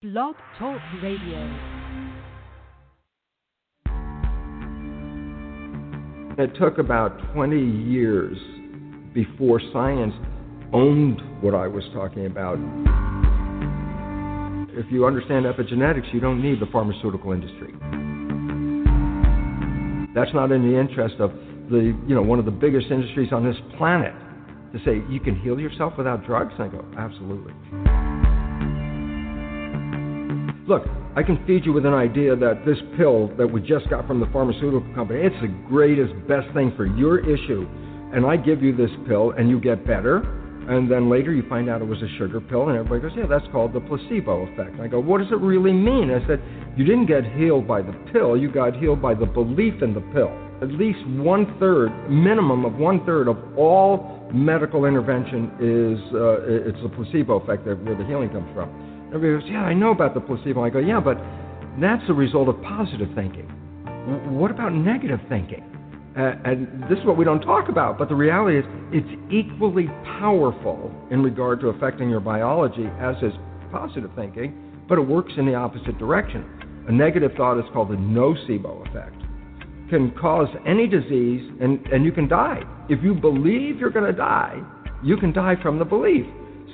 Blog Talk Radio. It took about 20 years before science owned what I was talking about. If you understand epigenetics, you don't need the pharmaceutical industry. That's not in the interest of the, you know, one of the biggest industries on this planet to say you can heal yourself without drugs. And I go, absolutely. Look, I can feed you with an idea that this pill that we just got from the pharmaceutical company, it's the greatest, best thing for your issue. And I give you this pill and you get better. And then later you find out it was a sugar pill, and everybody goes, Yeah, that's called the placebo effect. And I go, What does it really mean? I said, You didn't get healed by the pill, you got healed by the belief in the pill. At least one third, minimum of one third of all medical intervention is uh, it's the placebo effect that, where the healing comes from. Everybody goes, Yeah, I know about the placebo. I go, Yeah, but that's a result of positive thinking. What about negative thinking? Uh, and this is what we don't talk about, but the reality is it's equally powerful in regard to affecting your biology as is positive thinking, but it works in the opposite direction. A negative thought is called the nocebo effect. Can cause any disease and, and you can die. If you believe you're going to die, you can die from the belief.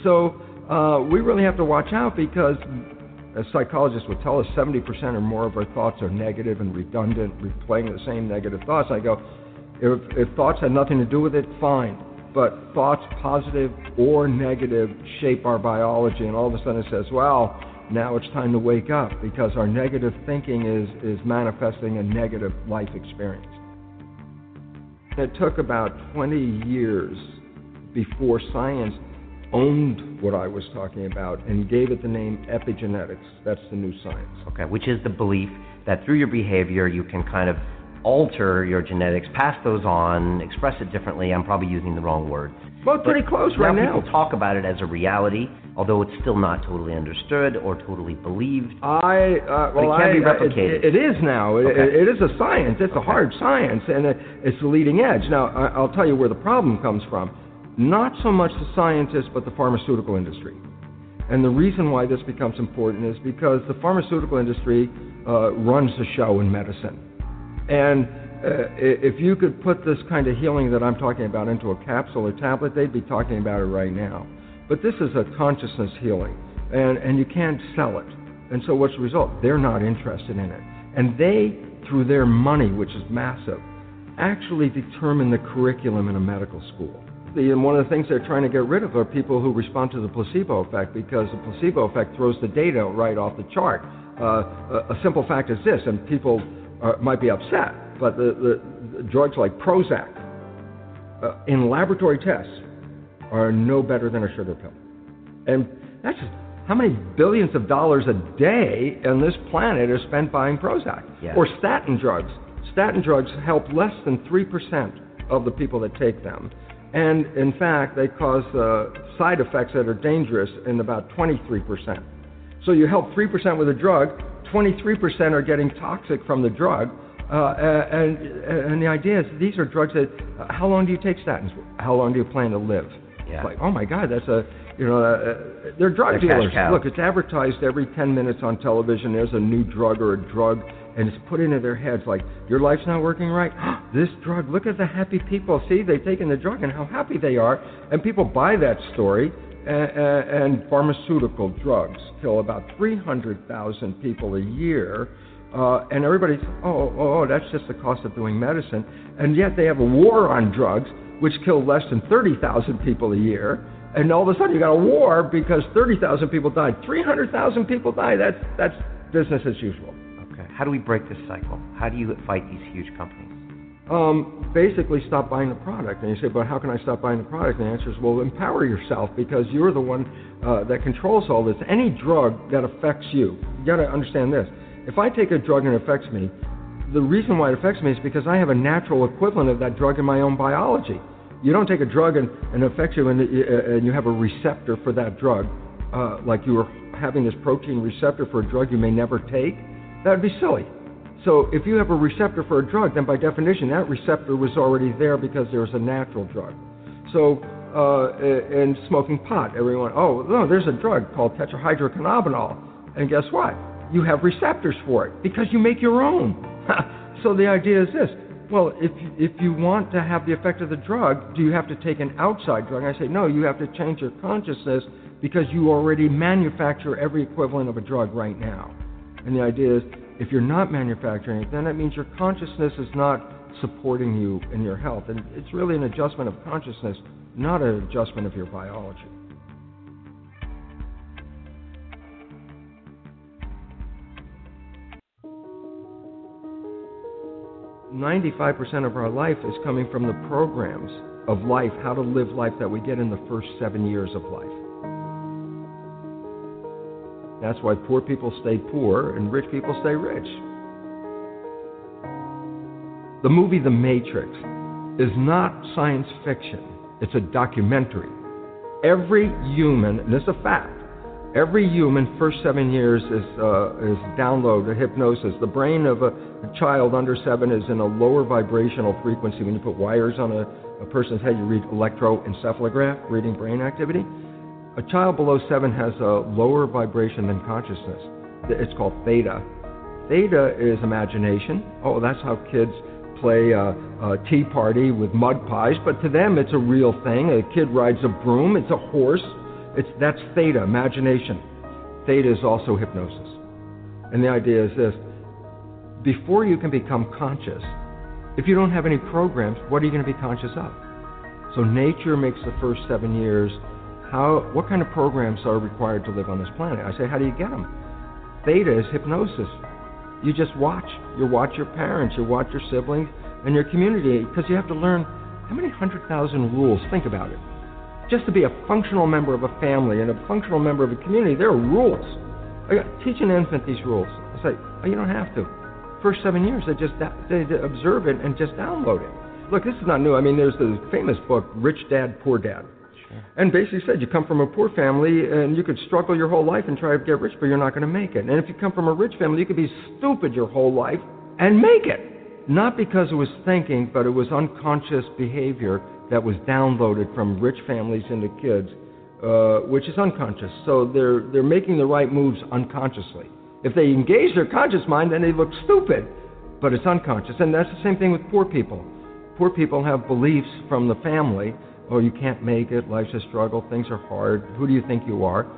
So uh, we really have to watch out because as psychologists would tell us, 70% or more of our thoughts are negative and redundant, replaying the same negative thoughts. I go, if, if thoughts had nothing to do with it, fine. But thoughts, positive or negative, shape our biology, and all of a sudden it says, well, now it's time to wake up because our negative thinking is, is manifesting a negative life experience. It took about 20 years before science owned what I was talking about and gave it the name epigenetics. That's the new science. Okay, which is the belief that through your behavior you can kind of alter your genetics, pass those on, express it differently. I'm probably using the wrong words. Well, pretty But close right now. People talk about it as a reality, although it's still not totally understood or totally believed. I uh, But it can I, be replicated. It, it is now. It, it is a science. It's a hard science, and it, it's the leading edge. Now, I, I'll tell you where the problem comes from. Not so much the scientists, but the pharmaceutical industry. And the reason why this becomes important is because the pharmaceutical industry uh, runs the show in medicine. And uh, if you could put this kind of healing that I'm talking about into a capsule or tablet, they'd be talking about it right now. But this is a consciousness healing, and, and you can't sell it. And so what's the result? They're not interested in it. And they, through their money, which is massive, actually determine the curriculum in a medical school. The, and one of the things they're trying to get rid of are people who respond to the placebo effect because the placebo effect throws the data right off the chart. Uh, a, a simple fact is this, and people uh, might be upset, but the, the, the drugs like Prozac uh, in laboratory tests are no better than a sugar pill. And that's just how many billions of dollars a day on this planet are spent buying Prozac Yeah. or statin drugs. Statin drugs help less than 3% of the people that take them. And in fact, they cause uh, side effects that are dangerous in about 23%. So you help 3% with a drug, 23% are getting toxic from the drug. Uh, and, and the idea is these are drugs that, uh, how long do you take statins? How long do you plan to live? Yeah. It's like, oh my God, that's a, you know, uh, they're drug They're dealers. Look, it's advertised every 10 minutes on television. There's a new drug or a drug, and it's put into their heads like, your life's not working right. this drug, look at the happy people. See, they've taken the drug and how happy they are. And people buy that story. And, and pharmaceutical drugs kill about 300,000 people a year. Uh, and everybody's, oh, oh, oh, that's just the cost of doing medicine. And yet they have a war on drugs, which kill less than 30,000 people a year. And all of a sudden you got a war because 30,000 people died. 300,000 people died. That's, that's business as usual. Okay. How do we break this cycle? How do you fight these huge companies? Um, basically, stop buying the product. And you say, but how can I stop buying the product? And the answer is, well, empower yourself because you're the one uh, that controls all this. Any drug that affects you, you got to understand this. If I take a drug and it affects me, the reason why it affects me is because I have a natural equivalent of that drug in my own biology. You don't take a drug and, and it affects you and, uh, and you have a receptor for that drug, uh, like you were having this protein receptor for a drug you may never take. That would be silly. So if you have a receptor for a drug, then by definition that receptor was already there because there was a natural drug. So uh, in smoking pot, everyone, oh no, there's a drug called tetrahydrocannabinol. And guess what? You have receptors for it because you make your own. so the idea is this well, if if you want to have the effect of the drug, do you have to take an outside drug? And I say no. You have to change your consciousness because you already manufacture every equivalent of a drug right now. And the idea is, if you're not manufacturing it, then that means your consciousness is not supporting you in your health, and it's really an adjustment of consciousness, not an adjustment of your biology. 95% of our life is coming from the programs of life, how to live life that we get in the first seven years of life. That's why poor people stay poor and rich people stay rich. The movie The Matrix is not science fiction, it's a documentary. Every human, and this is a fact, Every human, first seven years is uh, is download hypnosis. The brain of a, a, child under seven is in a lower vibrational frequency. When you put wires on a, a person's head, you read electroencephalograph, reading brain activity. A child below seven has a lower vibration than consciousness. It's called theta. Theta is imagination. Oh, that's how kids play a, a tea party with mud pies, but to them it's a real thing. A kid rides a broom, it's a horse it's, that's theta, imagination. Theta is also hypnosis. And the idea is this before you can become conscious, if you don't have any programs, what are you going to be conscious of? So nature makes the first seven years. How, what kind of programs are required to live on this planet? I say, how do you get them? Theta is hypnosis. You just watch. You watch your parents, you watch your siblings, and your community, because you have to learn how many hundred thousand rules. Think about it just to be a functional member of a family and a functional member of a community, there are rules. I got, teach an infant these rules. I say, oh, you don't have to. First seven years, they just they observe it and just download it. Look, this is not new. I mean, there's the famous book, Rich Dad, Poor Dad. Sure. And basically said you come from a poor family and you could struggle your whole life and try to get rich, but you're not going to make it. And if you come from a rich family, you could be stupid your whole life and make it. Not because it was thinking, but it was unconscious behavior that was downloaded from rich families into kids, uh, which is unconscious. So they're they're making the right moves unconsciously. If they engage their conscious mind, then they look stupid, but it's unconscious. And that's the same thing with poor people. Poor people have beliefs from the family. Oh, you can't make it. Life's a struggle. Things are hard. Who do you think you are?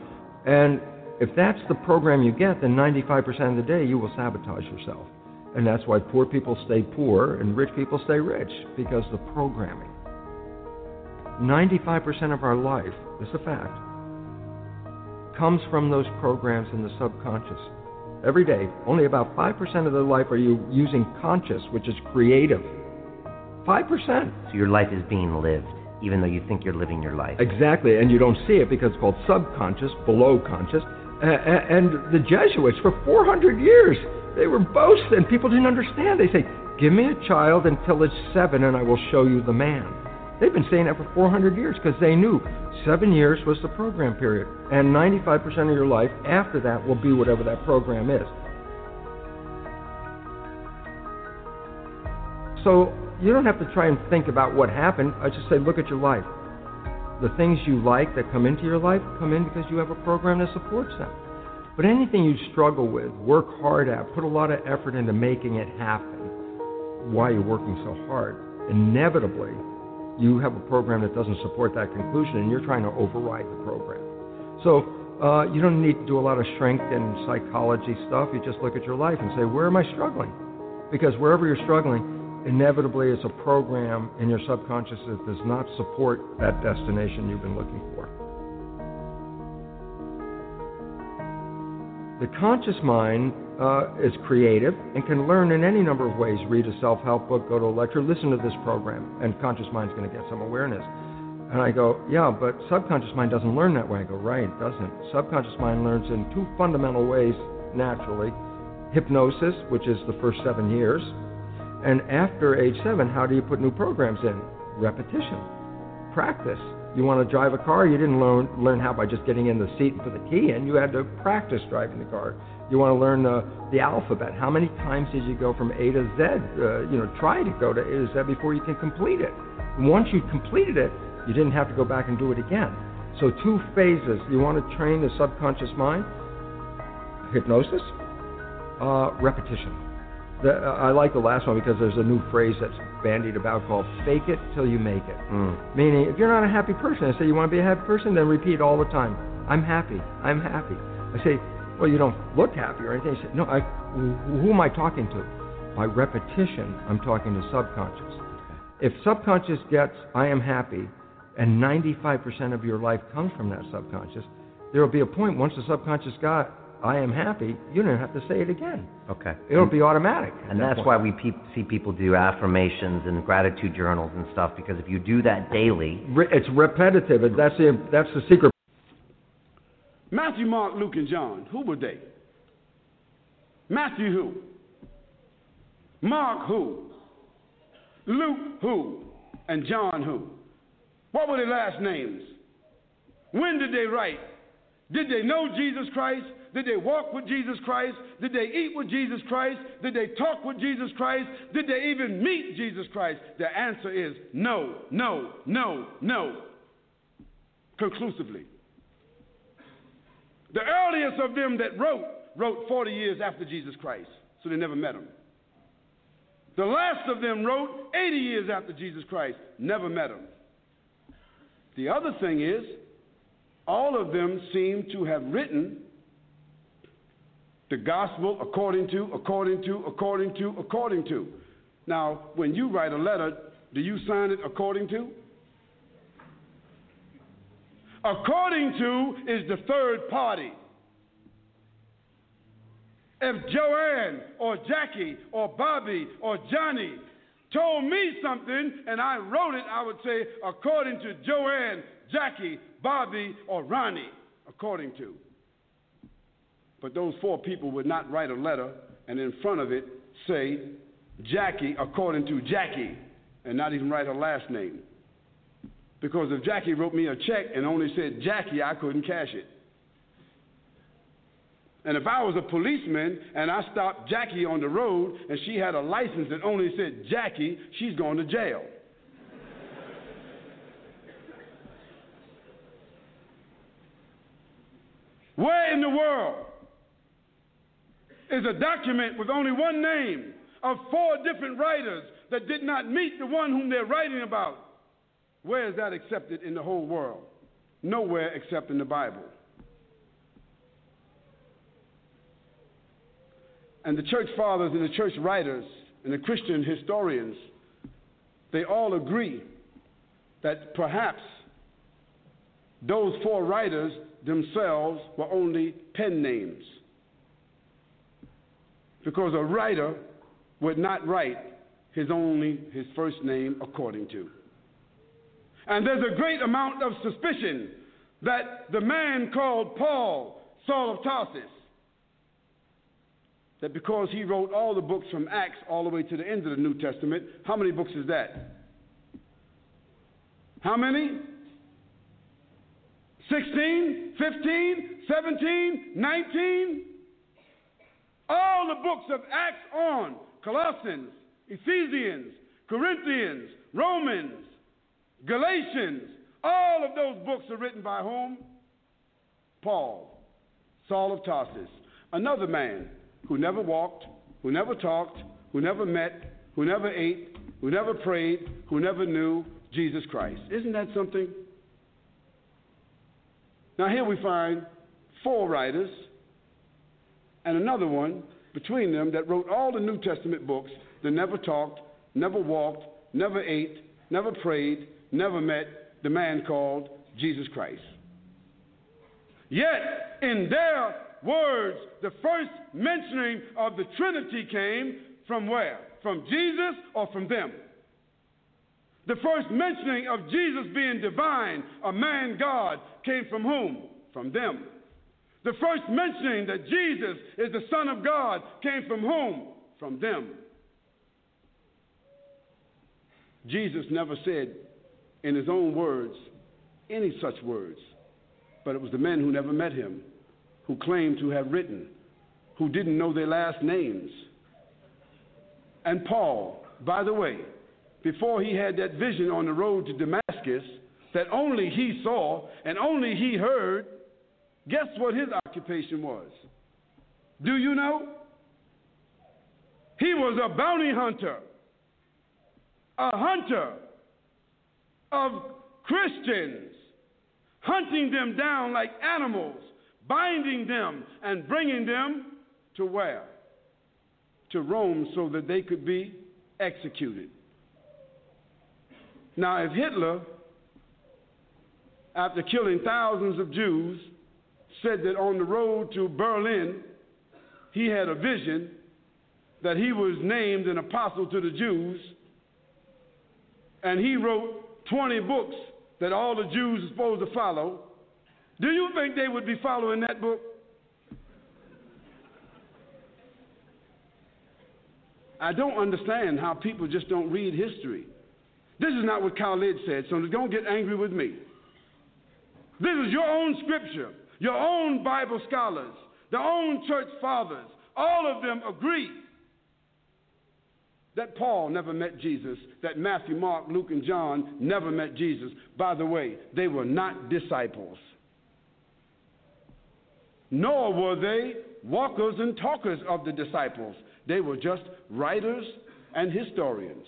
And if that's the program you get, then 95% of the day you will sabotage yourself. And that's why poor people stay poor and rich people stay rich because the programming. 95% of our life, this is a fact, comes from those programs in the subconscious. Every day, only about 5% of the life are you using conscious, which is creative. 5%. So your life is being lived, even though you think you're living your life. Exactly, and you don't see it because it's called subconscious, below conscious. And the Jesuits, for 400 years, they were boasting. People didn't understand. They say, Give me a child until it's seven, and I will show you the man. They've been saying that for 400 years because they knew seven years was the program period. And 95% of your life after that will be whatever that program is. So you don't have to try and think about what happened. I just say, look at your life. The things you like that come into your life come in because you have a program that supports them. But anything you struggle with, work hard at, put a lot of effort into making it happen, why you're working so hard, inevitably you have a program that doesn't support that conclusion and you're trying to override the program. So uh, you don't need to do a lot of strength and psychology stuff. You just look at your life and say, where am I struggling? Because wherever you're struggling, inevitably it's a program in your subconscious that does not support that destination you've been looking for. The conscious mind uh, is creative and can learn in any number of ways. Read a self help book, go to a lecture, listen to this program, and conscious mind's going to get some awareness. And I go, yeah, but subconscious mind doesn't learn that way. I go, right, it doesn't. Subconscious mind learns in two fundamental ways naturally hypnosis, which is the first seven years, and after age seven, how do you put new programs in? Repetition, practice. You want to drive a car, you didn't learn, learn how by just getting in the seat and put the key in. You had to practice driving the car. You want to learn the, the alphabet. How many times did you go from A to Z? Uh, you know, try to go to A to Z before you can complete it. Once you completed it, you didn't have to go back and do it again. So two phases. You want to train the subconscious mind. hypnosis, uh, repetition. The, I like the last one because there's a new phrase that's bandied about called "fake it till you make it." Mm. Meaning, if you're not a happy person, I say you want to be a happy person, then repeat all the time, "I'm happy, I'm happy." I say, well, you don't look happy or anything. I say, no, I, who am I talking to? By repetition, I'm talking to subconscious. If subconscious gets, I am happy, and 95% of your life comes from that subconscious, there will be a point once the subconscious got, I am happy, you don't have to say it again. Okay. It'll be automatic. And that that's point. why we pe- see people do affirmations and gratitude journals and stuff because if you do that daily, Re- it's repetitive. and That's the that's the secret. Matthew, Mark, Luke, and John, who were they? Matthew, who? Mark, who? Luke, who? And John, who? What were their last names? When did they write? Did they know Jesus Christ? Did they walk with Jesus Christ? Did they eat with Jesus Christ? Did they talk with Jesus Christ? Did they even meet Jesus Christ? The answer is no, no, no, no. Conclusively. The earliest of them that wrote, wrote 40 years after Jesus Christ, so they never met him. The last of them wrote 80 years after Jesus Christ, never met him. The other thing is, all of them seem to have written the gospel according to, according to, according to, according to. Now, when you write a letter, do you sign it according to? According to is the third party. If Joanne or Jackie or Bobby or Johnny told me something and I wrote it, I would say, according to Joanne, Jackie, Bobby, or Ronnie, according to. But those four people would not write a letter and in front of it say, Jackie, according to Jackie, and not even write her last name. Because if Jackie wrote me a check and only said Jackie, I couldn't cash it. And if I was a policeman and I stopped Jackie on the road and she had a license that only said Jackie, she's going to jail. Where in the world is a document with only one name of four different writers that did not meet the one whom they're writing about? Where is that accepted in the whole world? Nowhere except in the Bible. And the church fathers and the church writers and the Christian historians, they all agree that perhaps those four writers themselves were only pen names. Because a writer would not write his only his first name according to. And there's a great amount of suspicion that the man called Paul, Saul of Tarsus, that because he wrote all the books from Acts all the way to the end of the New Testament, how many books is that? How many? 16, 15, 17, 19? All the books of Acts on Colossians, Ephesians, Corinthians, Romans, Galatians, all of those books are written by whom? Paul, Saul of Tarsus, another man who never walked, who never talked, who never met, who never ate, who never prayed, who never knew Jesus Christ. Isn't that something? Now, here we find four writers and another one between them that wrote all the New Testament books that never talked, never walked, never ate, never prayed, never met the man called Jesus Christ. Yet, in their words, the first mentioning of the Trinity came from where? From Jesus or from them? The first mentioning of Jesus being divine, a man God, came from whom? From them. The first mentioning that Jesus is the Son of God came from whom? From them. Jesus never said in his own words any such words, but it was the men who never met him, who claimed to have written, who didn't know their last names. And Paul, by the way, before he had that vision on the road to Damascus that only he saw and only he heard, guess what his occupation was? Do you know? He was a bounty hunter, a hunter of Christians, hunting them down like animals, binding them and bringing them to where? To Rome so that they could be executed. Now, if Hitler, after killing thousands of Jews, said that on the road to Berlin, he had a vision that he was named an apostle to the Jews, and he wrote 20 books that all the Jews are supposed to follow, do you think they would be following that book? I don't understand how people just don't read history. This is not what Khalid said, so don't get angry with me. This is your own scripture, your own Bible scholars, their own church fathers. All of them agree that Paul never met Jesus, that Matthew, Mark, Luke, and John never met Jesus. By the way, they were not disciples, nor were they walkers and talkers of the disciples. They were just writers and historians.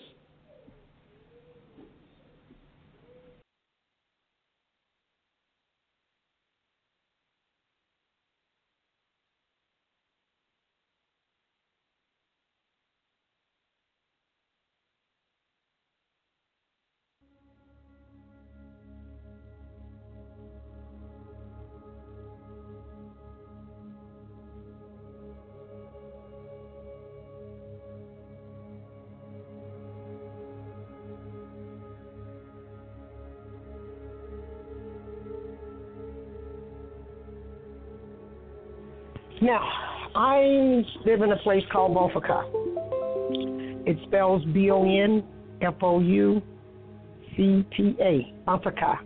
Now, I live in a place called Bonfouca. It spells B O N F O U C T A, Bonfouca.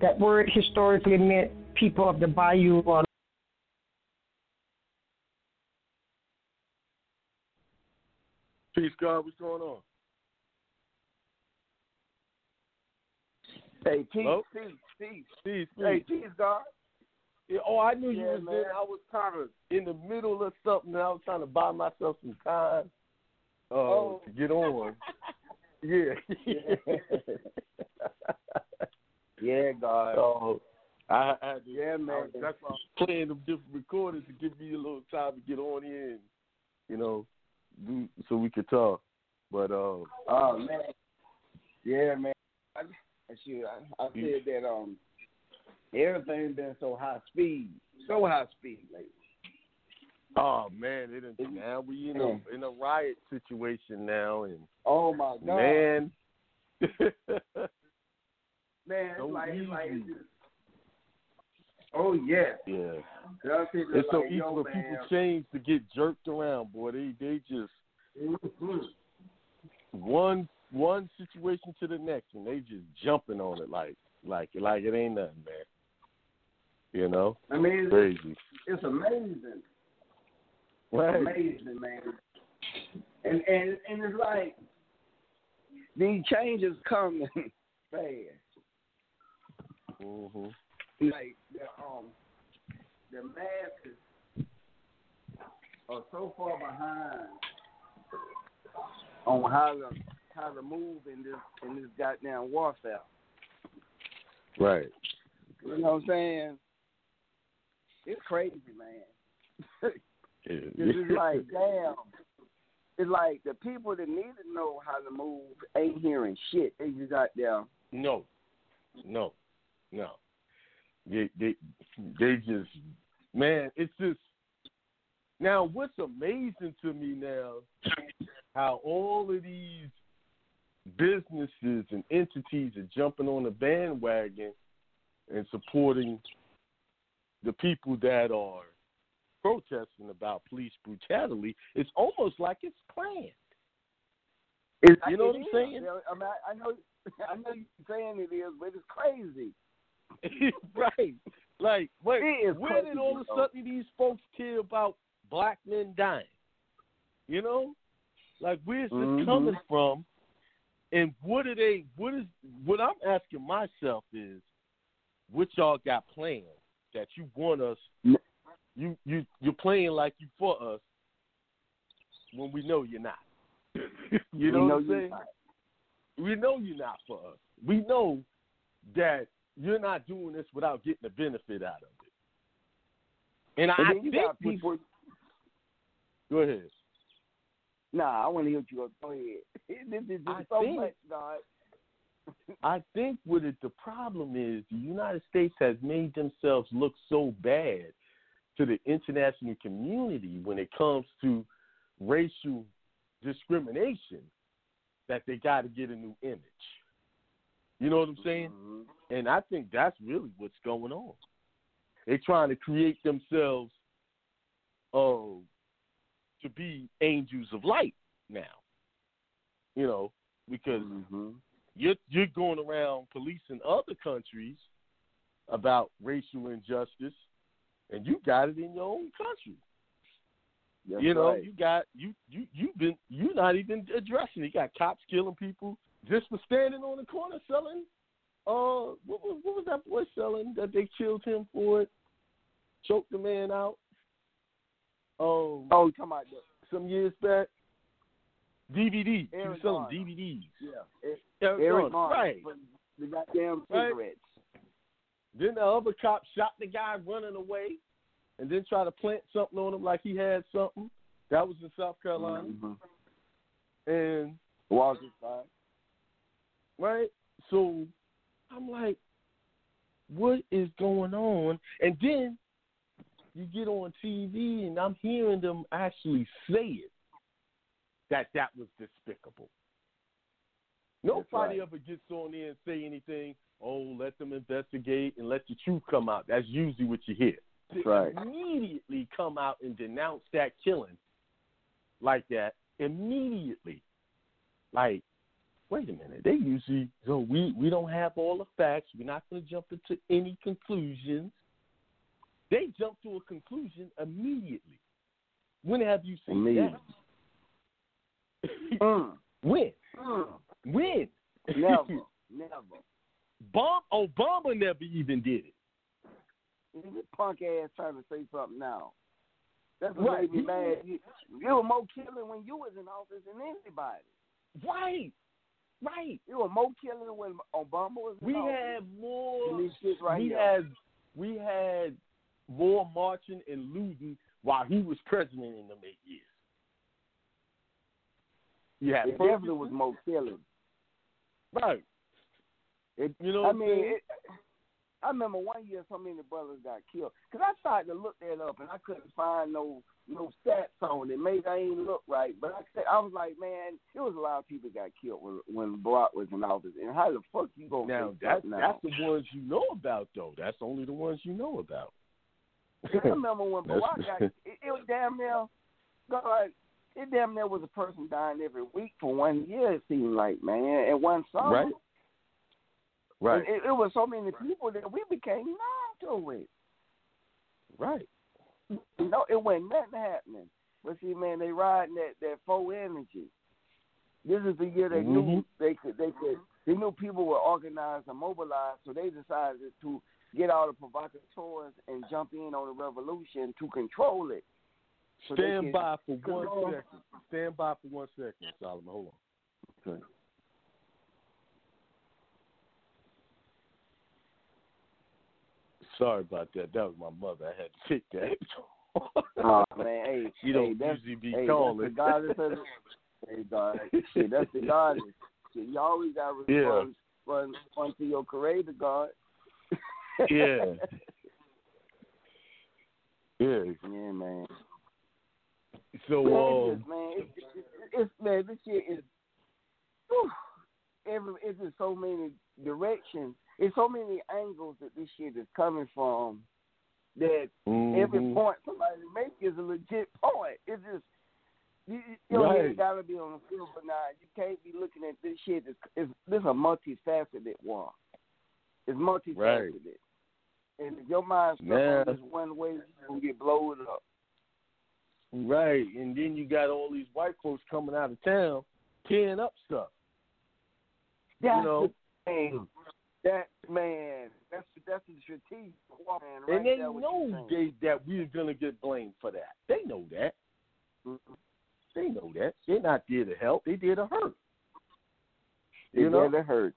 That word historically meant people of the bayou or Peace, God. What's going on? Hey, peace, Hello? peace, peace. Peace, Hey, peace. peace, God. Yeah, oh, I knew you was man. there. I was kind of in the middle of something. And I was trying to buy myself some time uh, Oh. to get on. yeah. Yeah, God. so I I had to, Yeah, man. was- that's why I'm playing them different recordings to give me a little time to get on and, you know, do, so we could talk. But uh, Oh man. Yeah, man. I, I shoot, I, I said that um everything been so high speed, so high speed lately. oh man, it didn't, now we in a in a riot situation now, and Oh my God, man. man, it's like it's like it's just, oh yeah. Yeah, it's so easy for people change to get jerked around, boy. They they just Mhm. one one situation to the next, and they just jumping on it like like like it ain't nothing, man. You know, I mean, it's, crazy. it's amazing. Right. amazing, man. And and and it's like these changes come fast. hmm Like the um the masses are so far behind on how to how to move in this in this goddamn warfare. Right. You know what I'm saying? It's crazy, man. It's like, damn. It's like the people that need to know how to move ain't hearing shit. They just out there. No, no, no. They they they just man, it's just now what's amazing to me now how all of these businesses and entities are jumping on the bandwagon and supporting the people that are protesting about police brutality. It's almost like it's planned. It's, You know what I'm is. saying? I, mean, I, I know, I know you're saying it is, but it's crazy. right. Like, wait, where did all of a sudden these folks care about black men dying? You know? Like, where's this Mhm. coming from? And what are they, what is, what I'm asking myself is, what y'all got planned that you want us, mm. you you you're playing like you for us when we know you're not. you know, we what I'm saying? not. We know you're not for us. We know that you're not doing this without getting the benefit out of it. And, And I think got people. Go ahead. Nah, I want to hear what you go. Go ahead. this is so think- much, God. I think what it, the problem is, the United States has made themselves look so bad to the international community when it comes to racial discrimination that they got to get a new image. You know what I'm saying? Mhm. And I think that's really what's going on. They're trying to create themselves uh, to be angels of light now. You know, because Mhm. You're you're going around policing other countries about racial injustice, and you got it in your own country. That's you know, right. you got you you you've been you're not even addressing. it. You got cops killing people just for standing on the corner selling. Uh, what was what was that boy selling that they killed him for it? Choked the man out. Um, Oh, about the, some years back. DVDs. He was selling Garner. DVDs. yeah, Eric, Eric Eric Garner, right? the goddamn Right. cigarettes. Then the other cop shot the guy running away, and then tried to plant something on him like he had something. That was in South Carolina, Mhm. and Walter Scott. right. So I'm like, what is going on? And then you get on TV, and I'm hearing them actually say it that that was despicable. Nobody right. ever gets on there and say anything. Oh, let them investigate and let the truth come out. That's usually what you hear. That's To right. Immediately come out and denounce that killing like that. Immediately, like, wait a minute. They usually so we we don't have all the facts. We're not going to jump into any conclusions. They jump to a conclusion immediately. When have you seen that? Mm. when? Mm. When? Never, never. Bomb Obama never even did it. This punk ass trying to say something now. That's what Right. made me mad. You, you were more killing when you was in office than anybody. Right. Right. You were more killing when Obama was in We office. had more than these shits right we here. had we had more marching and looting while he was president in the eight years. You had it definitely was more killing. right. It, You know I mean, it, I remember one year so many brothers got killed. Cause I started to look that up and I couldn't find no no stats on it. Maybe I ain't look right, but I said I was like, man, there was a lot of people got killed when when Barack was in office. And how the fuck you gonna Now that's something that's the ones you know about though. That's only the ones you know about. I remember when Barack got it, it was damn near God. It damn near was a person dying every week for one year. It seemed like man, and one summer. Right. Right. It, it was so many people that we became numb to it. Right. No, it wasn't nothing happening. But see, man, they riding that that faux energy. This is the year they knew Mhm. they could they could they knew people were organized and mobilized, so they decided to get all the provocateurs and jump in on the revolution to control it. So Stand by for one control- second. Stand by for one second, Solomon. Hold on. Okay. Sorry about that. That was my mother. I had to take that. Oh man, hey, you hey, don't that's, usually be hey, calling. That's the goddess of the, hey, God, shit, that's the goddess. Shit, you always got to Yeah. respond, respond, respond to your creator, God. Yeah. yeah. yeah, man. So, Man, um, man, it's, it's, it's man, this shit is. Whew, every it's just so many directions. It's so many angles that this shit is coming from. That every mhm. point somebody make is a legit point. It's just you, you know, you gotta be on the field for now. You can't be looking at this shit. It's, it's this is a multifaceted war. It's multifaceted. Right. And if your mind's stuck on this one way, you gonna get blown up. Right, and then you got all these white folks coming out of town tearing up stuff. That's know. the thing. That man, that's that's the strategic man, right and they know they that we're gonna get blamed for that. They know that. Mhm. They know that. They're not there to help. They there to hurt. It You know? really hurt.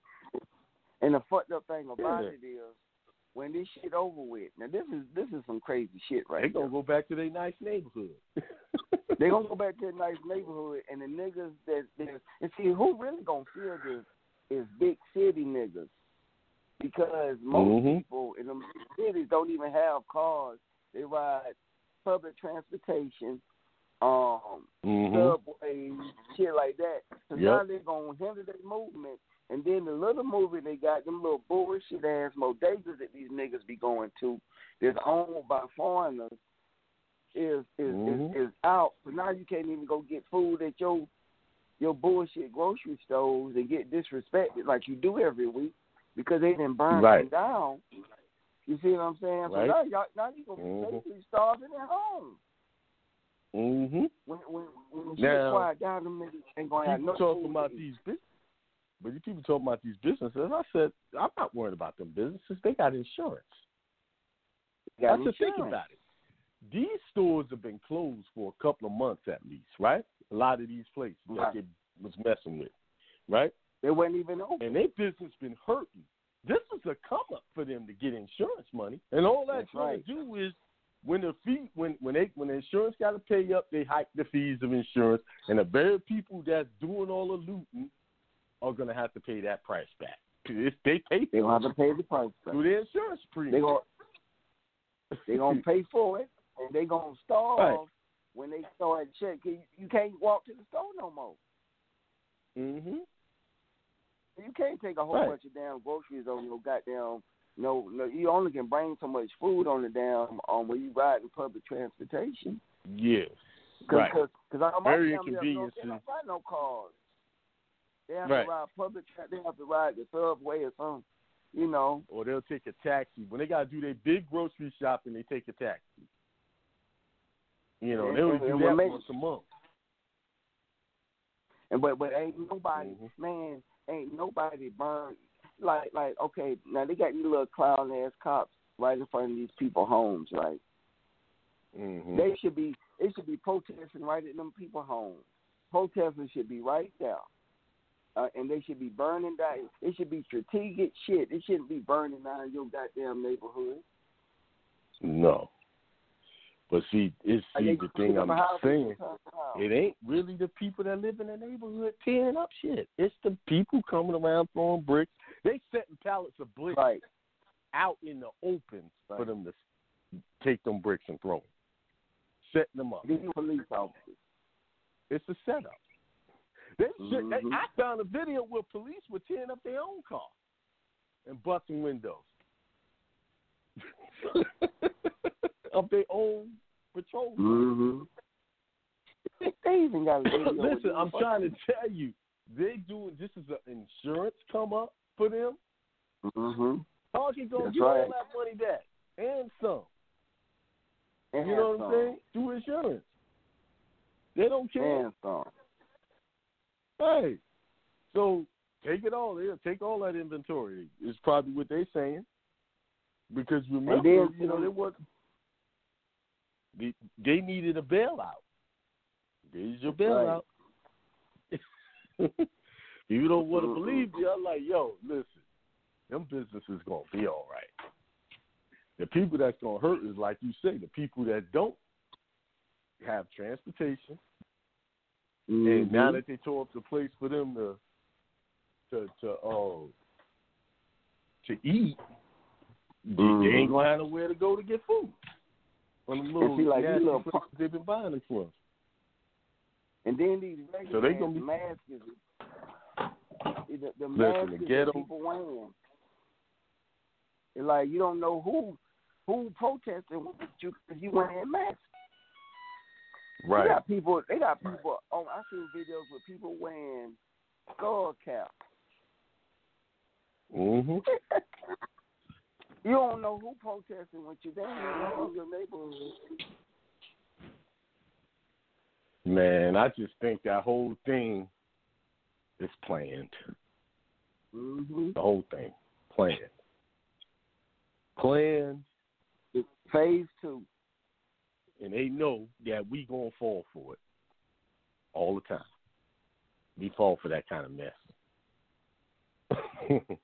And the fucked up thing about Yeah. it is, when this shit over with, now this is this is some crazy shit right They gonna here. go back to their nice neighborhood. They gonna go back to their nice neighborhood, and the niggas that that and see who really gonna feel this is big city niggas, because most Mhm. people in the cities don't even have cars. They ride public transportation, um, Mhm. subways, shit like that. So Yep. now they're gonna hinder their movement. And then the little movie they got, them little bullshit ass bodegas that these niggas be going to, that's owned by foreigners, is is, Mhm. is is out. So now you can't even go get food at your your bullshit grocery stores and get disrespected like you do every week because they didn't burn Right. them down. You see what I'm saying? So Right. now y'all now you gonna be Mhm. basically starving at home. Mhm. When when when Now, quiet down, them niggas ain't gonna have no talking food about these businesses, but you keep talking about these businesses. I said I'm not worried about them businesses. They got insurance. Got That's the thing insurance. about it. These stores have been closed for a couple of months at least, right? A lot of these places Right. that they was messing with, right? They weren't even open. And their business been hurting. This is a come up for them to get insurance money, and all that's That's going right. to do is when the fee when when they when the insurance got to pay up, they hike the fees of insurance, and the very people that's doing all the looting are going to have to pay that price back. If they pay They gonna have to pay the price. back. through the insurance They premium. gonna they gonna pay for it, and they gonna starve Right. when they start check. You, can't walk to the store no more. hmm You can't take a whole Right. bunch of damn groceries on your goddamn. No, no, you only can bring so much food on the damn um when you ride in public transportation. Yes. Cause, Right. Cause, cause I'm Very family up north, inconvenient They don't buy no cars. They have Right. to ride public. Tra- they have to ride the subway or something. You know. Or they'll take a taxi when they got to do their big grocery shopping. They take a taxi. You know, And- they only do that makes- once a month. And but but ain't nobody Mhm. man ain't nobody burn like like okay now they got these little clown ass cops right in front of these people homes right hmm they should be they should be protesting right at them people homes protesters should be right there uh, and they should be burning down it should be strategic shit it shouldn't be burning down your goddamn neighborhood No. But see, it's see the thing I'm saying. and turn around. It ain't really the people that live in the neighborhood tearing up shit. It's the people coming around throwing bricks. They setting pallets of bricks right out in the open for them to take them bricks and throw them. Setting them up. these police officers It's a setup. They, shit, they, Mhm. I found a video where police were tearing up their own car and busting windows of their own patrol. mm-hmm. they even got a video Listen, I'm trying to tell you, they doing this is an insurance come up for them. Mm-hmm. Target gonna That's get all right. that money back and some. And You know what I'm saying? Through insurance. They don't care. And some. Hey, so take it all. Yeah, take all that inventory. Is probably what they're saying. Because remember, then, you know, they was they, they needed a bailout. There's your That's right. you don't want to believe me. I'm like, yo, listen, them businesses gonna be all right. The people that's gonna hurt is like you say, the people that don't have transportation, and now Mhm. that they tore up the place for them to to to uh to eat, they- they ain't gonna have nowhere to go to get food. From the little, see, like, these little places they've been buying it from. And then these regular So they gonna be- masks, is- the, the masks the ghetto- people wearing. It's like you don't know who who protesting with you because you wearing masks. They got people. They got people. Oh, I seen videos with people wearing skull caps. hmm You don't know who protesting with you. They don't know your neighborhood. Man, I just think that whole thing is planned. Mm-hmm. The whole thing. planned. Planned. Phase two. And they know that we gonna fall for it all the time. We fall for that kind of mess.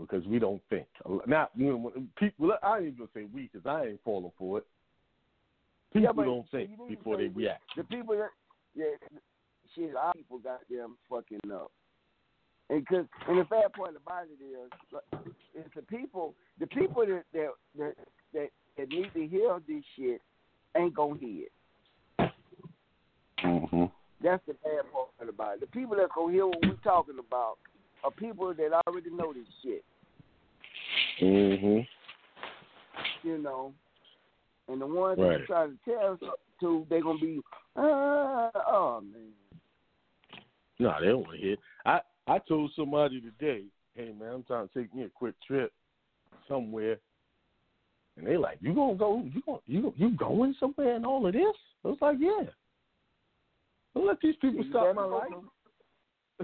because we don't think. Not you know, people. I ain't gonna say we because I ain't falling for it. People yeah, don't think before they react. The people that yeah, shit, our people got them fucking up. And cause, and the bad part about it is, it's the people, the people that that that that, that need to hear this shit ain't gonna hear it. Mm-hmm. That's the bad part about it. The people that gonna hear what we're talking about are people that already know this shit. Mhm. You know, and the ones right. that try to tell to, they're gonna be, uh, oh man. No, they don't want to hear. I I told somebody today, hey man, I'm trying to take me a quick trip somewhere, and they like, you gonna go? You going you you going somewhere and all of this? I was like, yeah. Don't let these people you stop my life.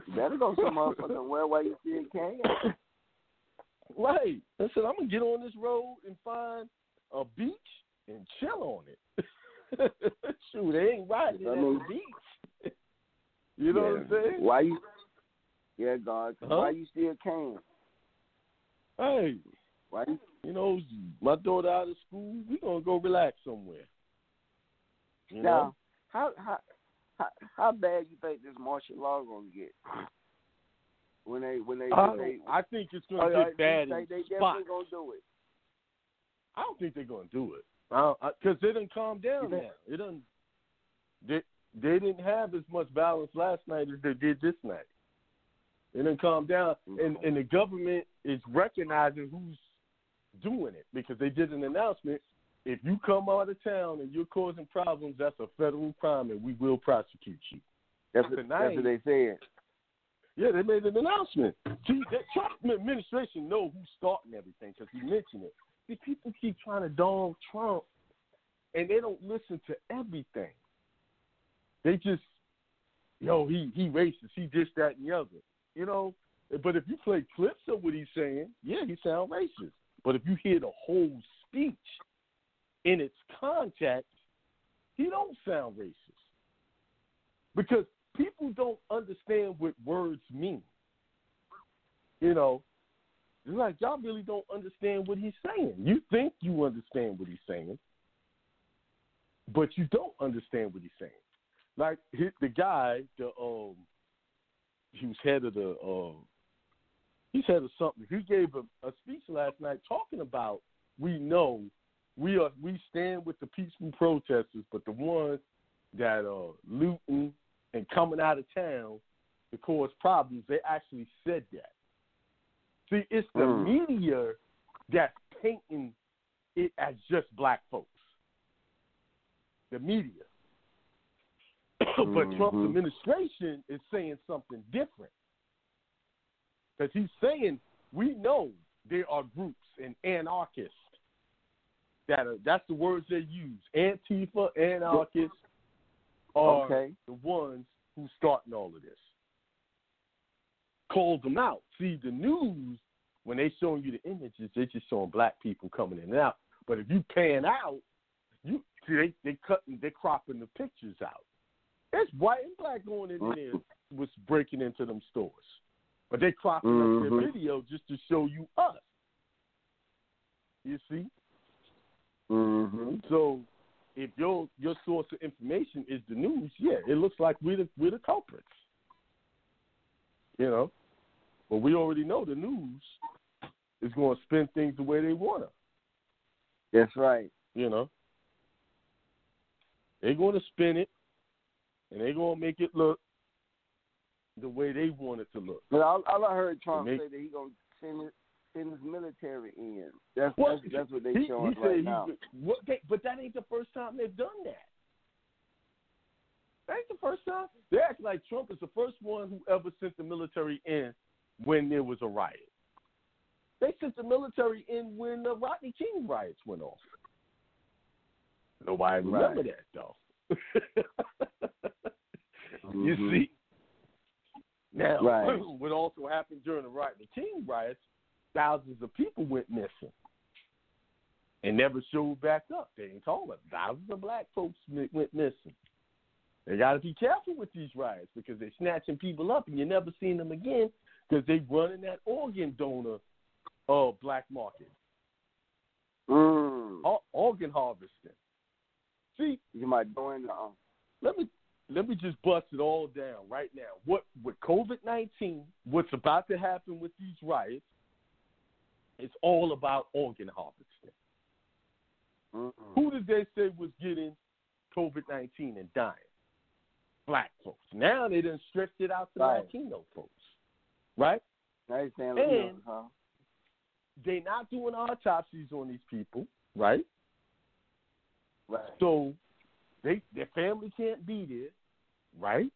You better go somewhere where where you still can. Right. I said I'm gonna get on this road and find a beach and chill on it. Shoot, they ain't riding I at the beach. you know yeah. what I'm saying? Why you? Yeah, God. Huh? Why you still can? Hey, Why you? You know, my daughter out of school, we gonna go relax somewhere. You Now, know? how how how, how bad you think this martial law is gonna get? When they when they, I, when they I think it's oh, gonna yeah, get bad they, they definitely gonna do it. I don't think they're gonna do it. Because they didn't calm down You now. It didn't. They they didn't have as much balance last night as they did this night. They didn't calm down, and mm-hmm. and the government is recognizing who's doing it because they did an announcement. If you come out of town and you're causing problems, that's a federal crime, and we will prosecute you. That's what, that's what they said. Yeah, they made an announcement. See, the Trump administration know who's starting everything because he mentioned it. See, people keep trying to dog Trump, and they don't listen to everything. They just, yo, he he racist, he this, that, and the other. You know, but if you play clips of what he's saying, yeah, he sound racist. But if you hear the whole speech in its context, he don't sound racist because people don't understand what words mean. You know, it's like y'all really don't understand what he's saying. You think you understand what he's saying, but you don't understand what he's saying. Like the guy, the um, he was head of the um, he's said something. He gave a, a speech last night talking about we know we are we stand with the peaceful protesters, but the ones that are looting and coming out of town to cause problems, they actually said that. See, it's the Mm. media that's painting it as just black folks. The media. but Trump's Mhm. administration is saying something different. Because he's saying, we know there are groups and anarchists that are, that's the words they use. Antifa, anarchists are Okay. the ones who's starting all of this. Calls them out. See, the news, when they showing you the images, they're just showing black people coming in and out. But if you pan out, you see they they cutting, they cropping the pictures out. It's white and black going in there mm. was breaking into them stores, but they cropping up Mhm. their video just to show you us. You see, Mm-hmm. so if your your source of information is the news, yeah, it looks like we're the we're the culprits. You know, but we already know the news is going to spin things the way they want to. That's right. You know, they're going to spin it, and they're going to make it look the way they want it to look. But all, all I heard Trump say that he gonna send his, send his military in. That's Well, that's, that's what they he, showing he right now. what they, but that ain't the first time they've done that. That ain't the first time. They act like Trump is the first one who ever sent the military in when there was a riot. They sent the military in when the Rodney King riots went off. Nobody remember Right. that though. You Mhm. see. Now, Right. what also happened during the Rodney King riots, thousands of people went missing and never showed back up. They ain't talking about thousands of black folks went missing. They got to be careful with these riots because they're snatching people up and you never seen them again because they running that organ donor uh, black market. Mm. organ harvesting. See, you might join. Uh, let me let me just bust it all down right now. What with COVID nineteen, what's about to happen with these riots? It's all about organ harvesting. Mm-mm. Who did they say was getting COVID nineteen and dying? Black folks. Now they done stretched it out to right. Latino folks, right? Now you're saying, and huh? they not doing autopsies on these people, right? Right. So they their family can't be there, right?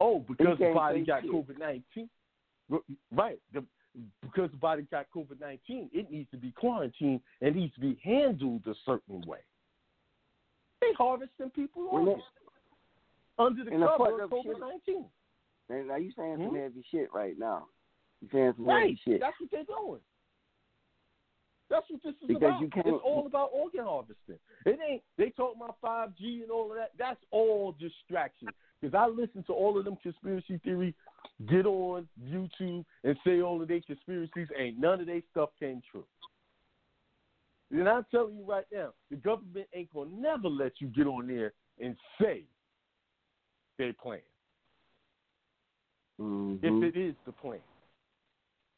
Oh, because the body got COVID nineteen, right? The, because the body got COVID nineteen, it needs to be quarantined and needs to be handled a certain way. They harvesting people well, under the cover of COVID nineteen. Now you saying hmm? some heavy shit right now. You saying some right. heavy shit. That's what they're doing. That's what this is because about. You can't, it's all about organ harvesting. It ain't. They talk about five G and all of that. That's all distraction. Because I listen to all of them conspiracy theory, get on YouTube and say all of their conspiracies. Ain't none of their stuff came true. And I'm telling you right now, the government ain't gonna never let you get on there and say they plan. Mm-hmm. If it is the plan.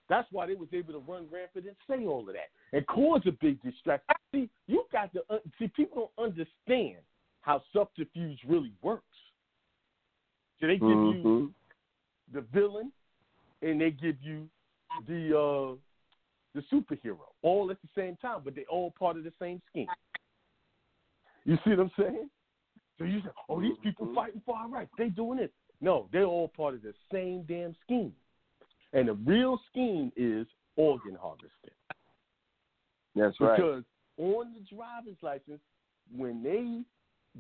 That's why they was able to run rampant and say all of that and cause a big distraction. See, you got to uh, see people don't understand how subterfuge really works. So they give mm-hmm. you the villain and they give you the uh, the superhero all at the same time, but they all part of the same scheme. You see what I'm saying? So you say, "Oh, these people mm-hmm. fighting for our rights. They doing it." No, they're all part of the same damn scheme. And the real scheme is organ harvesting. That's because right. Because on the driver's license, when they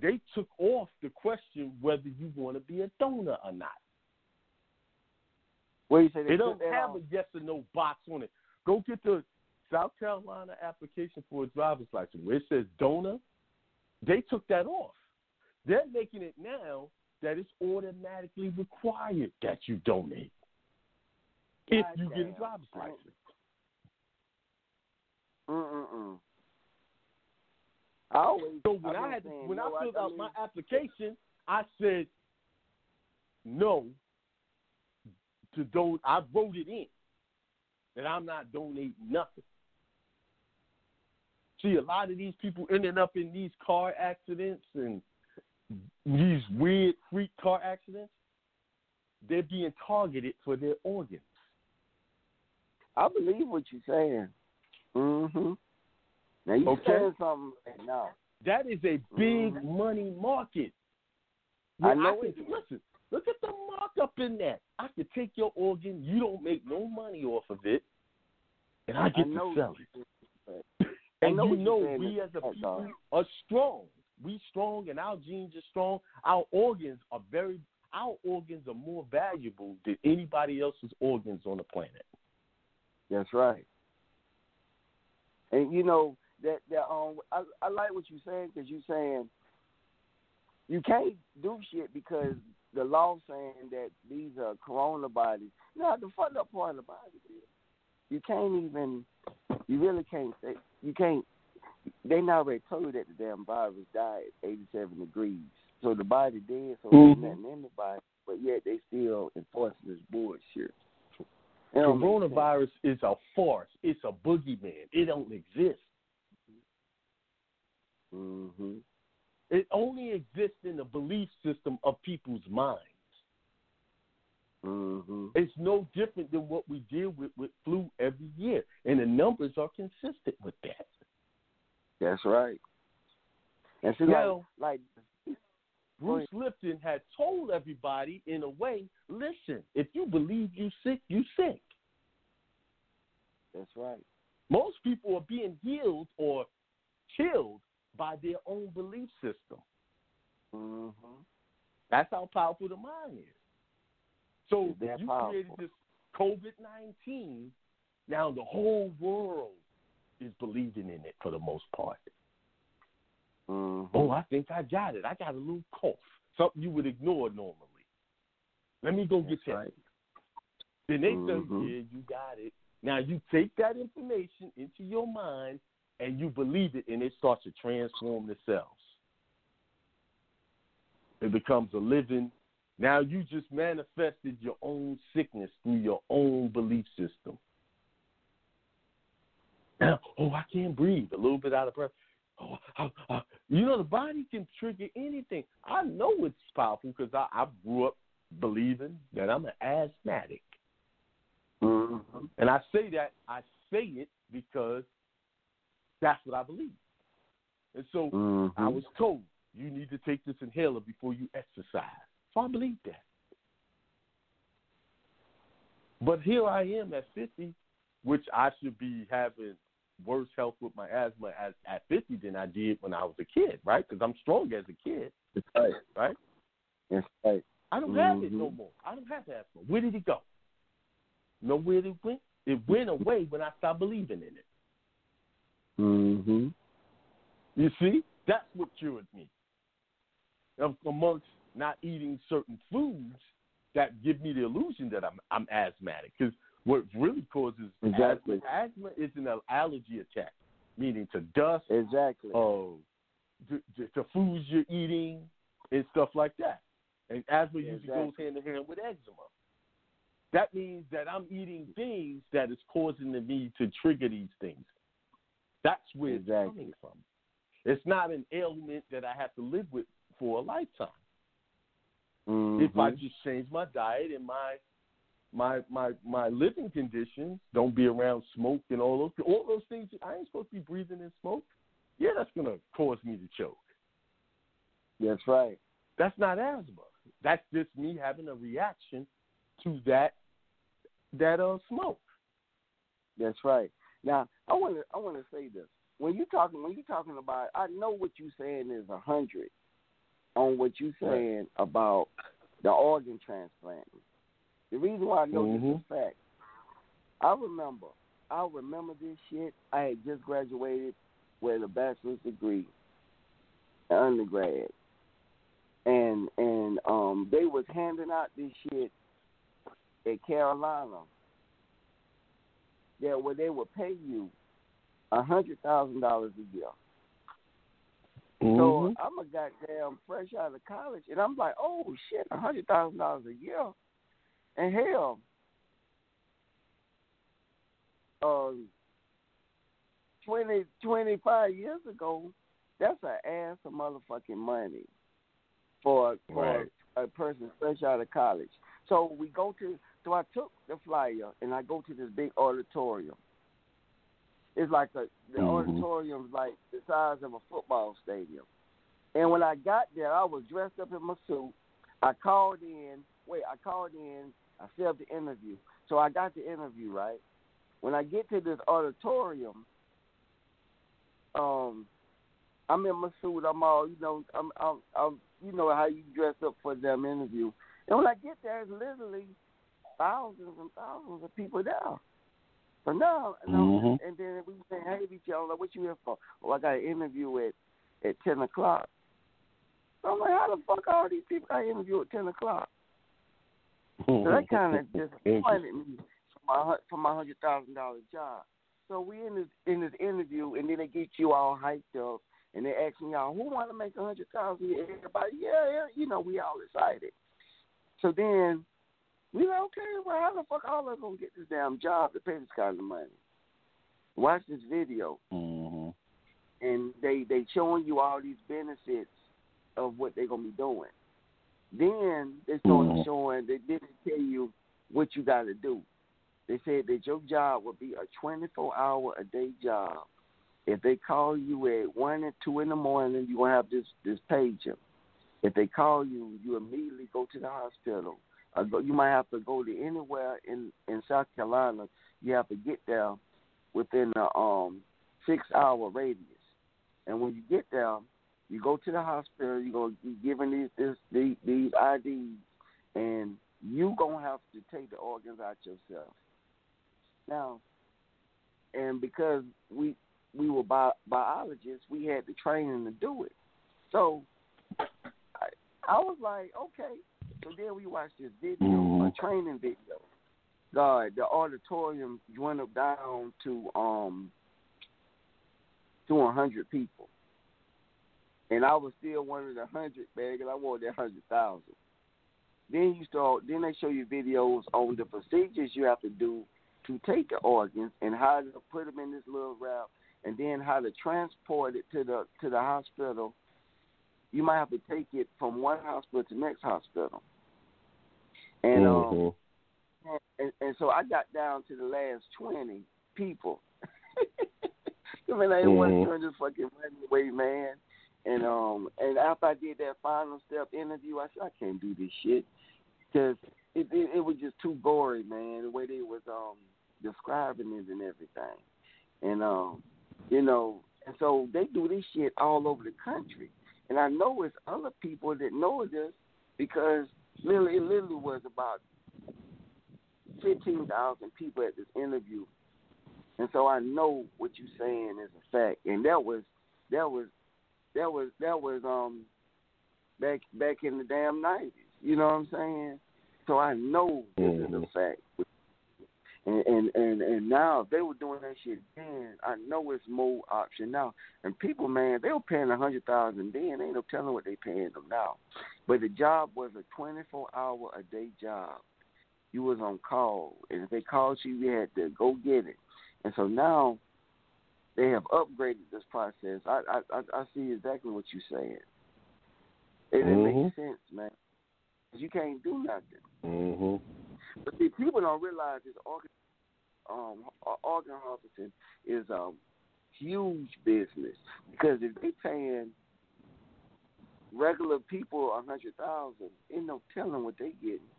they took off the question whether you want to be a donor or not. What you say? They, they don't have on? a yes or no box on it. Go get the South Carolina application for a driver's license where it says donor. They took that off. They're making it now that it's automatically required that you donate if God you damn. get a driver's license. Mm-mm-mm. I always, so when I, I had saying, when no, I filled I out mean, my application, I said no to don. I wrote it in that I'm not donating nothing. See, a lot of these people ended up in these car accidents and these weird freak car accidents. They're being targeted for their organs. I believe what you're saying. Mm-hmm. Now you Okay. saying something right now. That is a big Mhm. money market. I Where know can- it is. Listen, look at the markup in that. I could take your organ, you don't make no money off of it, and I get know to sell it. And know you know we as a people are strong. We strong and our genes are strong. Our organs are very our organs are more valuable than anybody else's organs on the planet. That's right. And you know that that um, I I like what you're saying because you're saying you can't do shit because the law saying that these are corona bodies. No, the fucked up part about it is you can't even. You really can't say you can't. They not already told you that the damn virus died at 87 degrees, so the body dead, so Mhm. there's nothing in the body, but yet they still enforcing this bullshit. It don't make sense. Coronavirus is a farce. It's a boogeyman. It don't exist. Mm-hmm. It only exists in the belief system of people's minds. Mm-hmm. It's no different than what we deal with with flu every year, and the numbers are consistent with that. That's right. And see, Now, like, like Bruce Lipton had told everybody in a way, listen, if you believe you sick, you sick. that's right. Most people are being healed or killed by their own belief system. Mm-hmm. That's how powerful the mind is. So you powerful. created this COVID nineteen Now the whole world is believing in it for the most part. Mm-hmm. Oh, I think I got it. I got a little cough. Something you would ignore normally. Let me go get That's right. Then they Mhm. say, yeah, you got it. Now you take that information into your mind and you believe it, and it starts to transform the cells. It becomes a living. Now you just manifested your own sickness through your own belief system. Now, oh, I can't breathe. A little bit out of breath. Oh, uh, uh, you know, the body can trigger anything. I know it's powerful because I, I grew up believing that I'm an asthmatic. Mm-hmm. And I say that, I say it because that's what I believe. And so Mm-hmm. I was told, you need to take this inhaler before you exercise. So I believe that. But here I am at 50, which I should be having worse health with my asthma at, at 50 than I did when I was a kid, right? Because I'm strong as a kid, That's right. right? That's right. I don't have it no Mhm. more. I don't have asthma. Where did it go? Know where it went? It went away when I stopped believing in it. Mm-hmm. You see, that's what cured me. Of- Amongst not eating certain foods that give me the illusion that I'm I'm asthmatic, because what really causes Exactly. asthma, asthma is an allergy attack, meaning to dust, Exactly. oh, to, to, foods you're eating and stuff like that. And asthma usually Exactly. goes hand in hand with eczema. That means that I'm eating things that is causing me to trigger these things. That's where it's coming from. It's not an ailment that I have to live with for a lifetime. If I Mhm. just change my diet and my my my my living conditions, don't be around smoke and all those all those things. I ain't supposed to be breathing in smoke. Yeah, that's gonna cause me to choke. That's right. That's not asthma. That's just me having a reaction to that that uh smoke. That's right. Now, I want to I want to say this. When you talking when you talking about, I know what you saying is a hundred on what you Right. saying about the organ transplanting. The reason why I know this Mhm. is fact, I remember I remember this shit. I had just graduated with a bachelor's degree, undergrad, and and um they was handing out this shit at Carolina that where they would pay you a hundred thousand dollars a year. So I'm a goddamn fresh out of college, and I'm like, oh shit, a hundred thousand dollars a year, and hell, um, 20, 25 years ago, that's an ass of motherfucking money for for Right. a person fresh out of college. So we go to, so I took the flyer and I go to this big auditorium. It's like a the Mhm. auditorium's like the size of a football stadium. And when I got there, I was dressed up in my suit. I called in. Wait, I called in. I set up the interview. So I got the interview right. When I get to this auditorium, um, I'm in my suit. I'm all, you know, I'm, I'm, I'm you know how you dress up for them interview. And when I get there, it's literally thousands and thousands of people there. So now, and, I'm- Mhm. and then we say, hey, each other, what you here for? Oh, I got an interview at at ten o'clock. So I'm like, how the fuck all these people got an interview at ten o'clock? So that kind of disappointed me for my for my hundred thousand dollar job. So we in this in this interview, and then they get you all hyped up, and they asking y'all who want to make a hundred thousand. Everybody, yeah, yeah, you know, we all excited. So then we like, okay, well, how the fuck all of us gonna get this damn job to pay this kind of money? Watch this video, Mhm. and they they showing you all these benefits of what they're gonna be doing. Then they started Mhm. showing they didn't tell you what you got to do. They said that your job would be a 24 hour a day job. If they call you at one and two in the morning, you gonna have this this pager. If they call you, you immediately go to the hospital. Go, you might have to go to anywhere in in South Carolina. You have to get there within a um six hour radius. And when you get there, you go to the hospital. You're gonna be given these this these, these IDs, and you gonna have to take the organs out yourself. Now, and because we we were bi- biologists, we had the training to do it. So I, I was like, okay. So then we watched this video, Mhm. a training video. God, the auditorium went up down to um to a hundred people, and I was still one of the hundred 'cause I wanted that hundred thousand. Then you start. Then they show you videos on the procedures you have to do to take the organs and how to put them in this little wrap, and then how to transport it to the to the hospital. You might have to take it from one hospital to the next hospital. And um, Mhm. and, and so I got down to the last twenty people. I mean, I didn't want Mhm. to turn this fucking money away, man. And um, and after I did that final step interview, I said I can't do this shit because it, it it was just too gory, man. The way they was um describing it and everything, and um, you know, and so they do this shit all over the country. And I know it's other people that know this because literally, it literally was about fifteen thousand people at this interview, and so I know what you're saying is a fact. And that was that was that was that was um back back in the damn nineties. You know what I'm saying? So I know this is a fact. And, and and and now if they were doing that shit then, I know it's more option now. And people, man, they were paying a hundred thousand then. Ain't no telling what they paying them now. But the job was a twenty four hour a day job. You was on call, and if they called you, you had to go get it. And so now they have upgraded this process. I I I, see exactly what you're saying. It, it Mhm. makes sense, man. You can't do nothing. Mhm. But see, people don't realize this organ, um, organ harvesting is um huge business because if they paying regular people a hundred thousand, ain't no telling what they getting.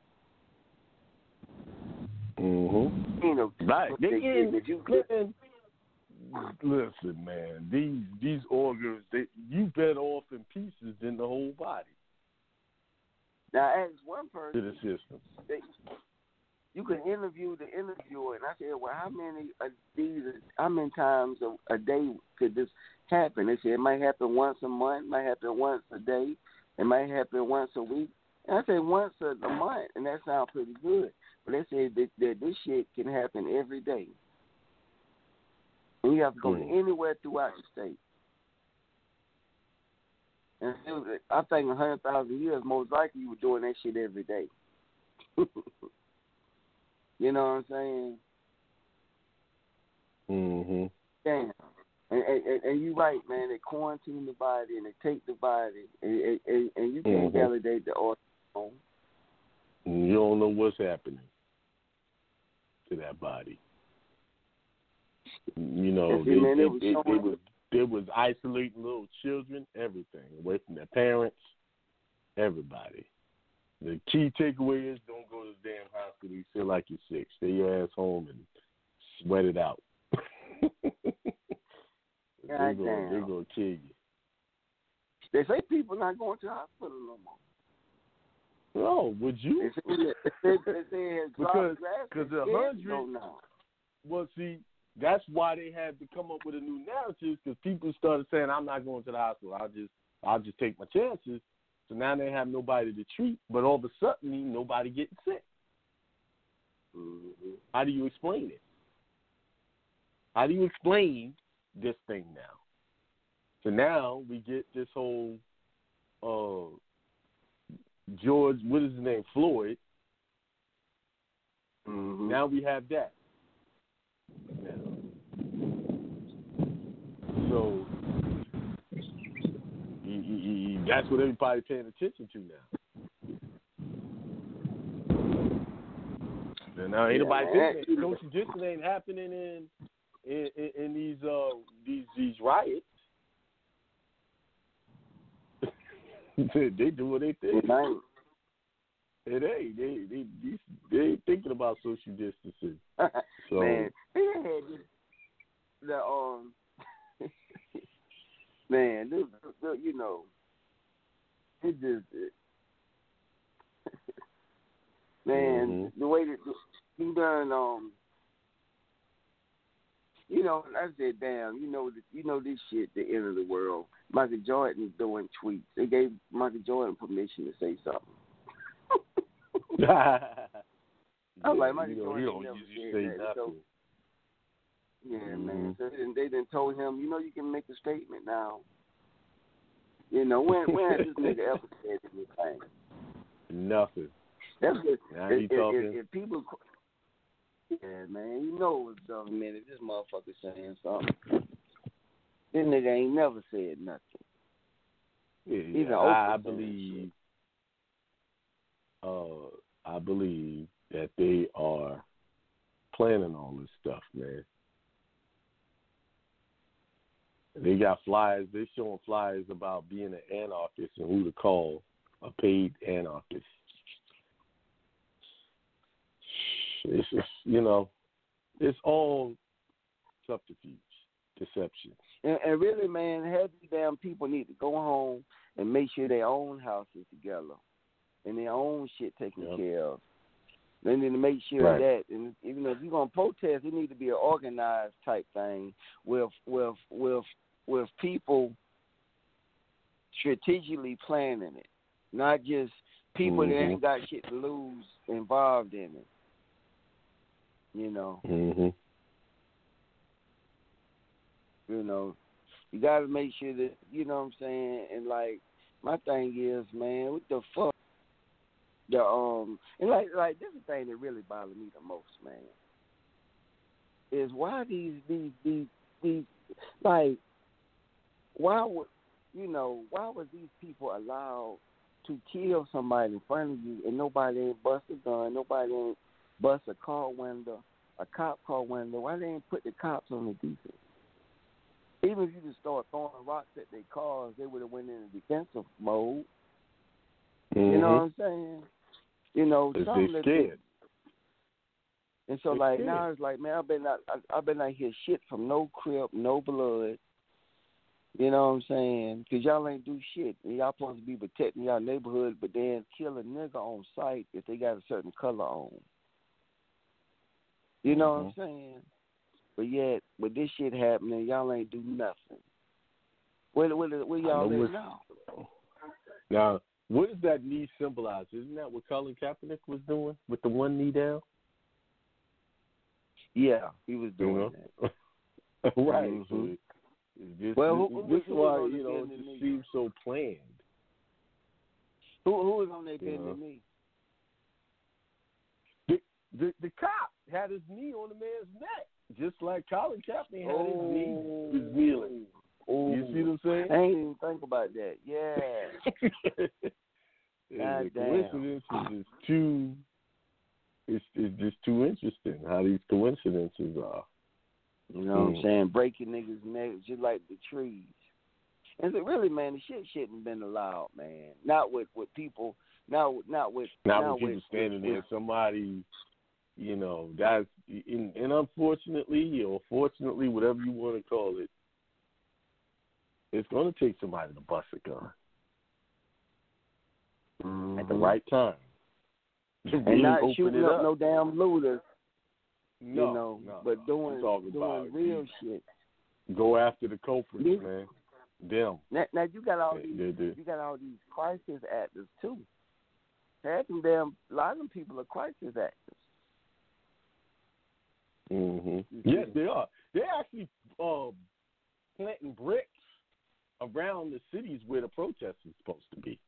Mm-hmm. Ain't no Right. what They they getting, getting. Listen, man. These these organs, they you better off in pieces than the whole body now as one to person, the system. they, you can interview the interviewer, and I said, well, how many of these, how many times a, a day could this happen? They said it might happen once a month, might happen once a day, it might happen once a week. And I said once a, a month, and that sounds pretty good. But they said that, that this shit can happen every day. And you have to go Hmm. anywhere throughout the state. And was, I think a hundred thousand years, most likely you were doing that shit every day. you know what I'm saying? Mm Mhm. Damn. And, and, and you're right, man. They quarantine the body and they take the body, and, and, and you can't Mhm. validate the organ. You don't know what's happening to that body. You know, they, man, they, it was they, they was they was isolating little children, everything away from their parents, everybody. The key takeaway is don't go to the damn hospital. You feel like you're sick. Stay your ass home and sweat it out. they're gonna they're gonna kill you. They say people not going to the hospital no more. No, would you? they say, they say it has dropped Because- because a hundred-. Well, see, that's why they had to come up with a new narrative because people started saying, "I'm not going to the hospital. I'll just, I'll just take my chances." So now they have nobody to treat, but all of a sudden, nobody getting sick. Mm-hmm. How do you explain it? How do you explain this thing now? So now we get this whole uh George, what is his name, Floyd. Mm-hmm. Now we have that. So you, you, you, that's what everybody's paying attention to now. Now ain't Yeah, nobody that- social distancing ain't happening in in, in, in these uh these these riots. they do what they think. It ain't. They they they, they ain't thinking about social distancing. So man, they had this, the um, man, this, this, you know, it just, it, man, Mhm. the way that he done um, you know, I said, damn, you know, you know this shit, the end of the world. Michael Jordan doing tweets. They gave Michael Jordan permission to say something. I'm like, Michael you know, you don't usually say nothing. So, yeah, Mhm. man. So they then told him, you know, you can make a statement now. You know, when when has this nigga ever said anything? Nothing. That's good. Now if, if, talking. if, if people, yeah, man, you know it's government. If this motherfucker saying something, this nigga ain't never said nothing. Yeah, yeah. I, I believe. Uh, I believe that they are planning all this stuff, man. They got flyers. They're showing flyers about being an anarchist and who to call a paid anarchist. It's just, you know, it's all subterfuge, deception. And, and really, man, these damn people need to go home and make sure their own house is together and their own shit taken Yep. care of. They need to make sure Right. that, and even if you're gonna protest, it need to be an organized type thing with with with with people strategically planning it, not just people that Mhm. ain't got shit to lose involved in it. You know. Mm-hmm. You know, you got to make sure that you know what I'm saying. And like, my thing is, man, what the fuck? The um, and like, like this is the thing that really bothers me the most, man. Is why these these these these like, why would you know why was these people allowed to kill somebody in front of you and nobody ain't bust a gun, nobody ain't bust a car window, a cop car window? Why they ain't put the cops on the defense? even if you just start throwing rocks at their cars, they would have went in a defensive mode. You know what I'm saying? You know, something Mm-hmm. they that they- scared. and so They like scared. now it's like, man, I've been not, I, I've been not hear shit from no crip, no blood. You know what I'm saying? Because y'all ain't do shit. And y'all supposed to be protecting y'all neighborhood, but then kill a nigga on sight if they got a certain color on. You know what I'm Mm-hmm. saying? But yet, with this shit happening, y'all ain't do nothing. Where, where, where y'all at now? Now, what does that knee symbolize? Isn't that what Colin Kaepernick was doing with the one knee down? Yeah, he was You doing know? that. right. Mhm. it's just, Well, who- this, is why you know it just seems so planned. Who who was on that Yeah. knee? The, the the cop had his knee on the man's neck, just like Colin Kaepernick had his knee was kneeling. Oh, You see what I'm saying? I ain't even think about that. Yeah. God damn. coincidence is just too. It's it's just too interesting how these coincidences are. You know what Mm. I'm saying? Breaking niggas' necks just like the trees. And so really, man, the shit shouldn't have been allowed, man. Not with with people. Not with not with Not not with people with, standing with, there, somebody, you know, that's and, and unfortunately or fortunately, whatever you want to call it, it's going to take somebody to bust a gun with, at the right time. And not shooting up, up. no damn looters. no, you know, no, but doing doing real shit. Go after the culprits, Yeah. man. Them. Now, now you got all these they you got all these crisis actors too. Half them damn a lot of them people are crisis actors. hmm Yes, they are. They're actually um, planting bricks around the cities where the protest is supposed to be,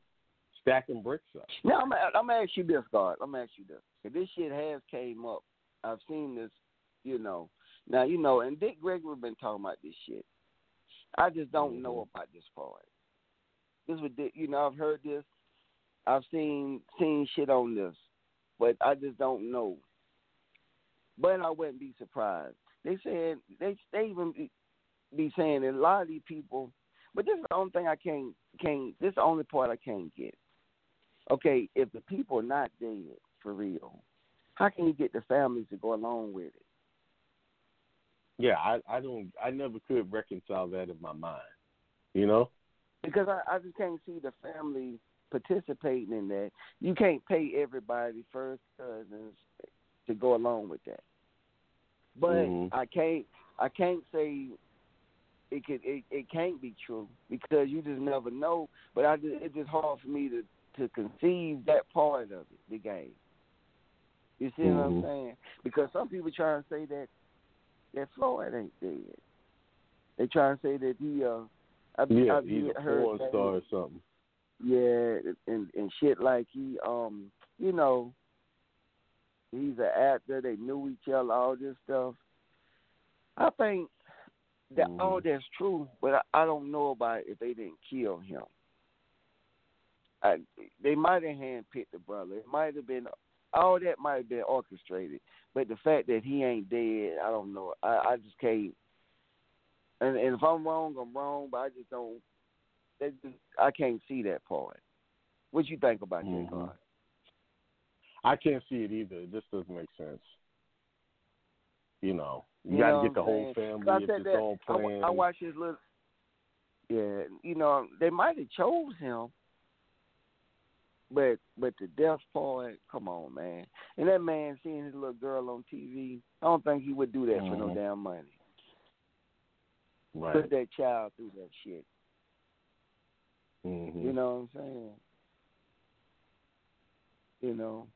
stacking bricks up. Now I'm gonna- I'm gonna ask you this, God. I'm gonna ask you this. 'Cause this shit has came up. I've seen this, you know. Now you know, and Dick Gregory been talking about this shit. I just don't know mm-hmm. about this part. This Dick- you know, I've heard this. I've seen seen shit on this, but I just don't know. But I wouldn't be surprised. They said they they even be, be saying that a lot of these people. But this is the only thing I can't can't. This is the only part I can't get. Okay, if the people are not dead for real, how can you get the families to go along with it? Yeah, I, I don't. I never could reconcile that in my mind. You know. Because I, I just can't see the family participating in that. You can't pay everybody first cousins to go along with that. But Mhm. I can't I can't say it could it, it can't be true because you just never know. But I just, it's just hard for me to to conceive that part of it, the game. You see mm-hmm. what I'm mm-hmm. saying? Because some people try to say that that Floyd ain't dead. They try to say that he uh I, yeah, I, he's a porn star or something. Yeah, and and shit like he um you know he's an actor. They knew each other, all this stuff. I think that mm. all that's true, but I, I don't know about if they didn't kill him. I, they might have handpicked the brother. It might have been all that might have been orchestrated, but the fact that he ain't dead, I don't know. I, I just can't. And, and if I'm wrong, I'm wrong. But I just don't. Just, I can't see that part. What you think about mm-hmm. that, God? I can't see it either. It just doesn't make sense. You know, you, you got to get the whole family. I said that, I, I watched his little. Yeah, you know, they might have chose him, but but the death part, come on, man. And that man seeing his little girl on TV, I don't think he would do that mm-hmm. for no mm-hmm. damn money. Right. Put that child through that shit. Mm-hmm. You know what I'm saying? You know.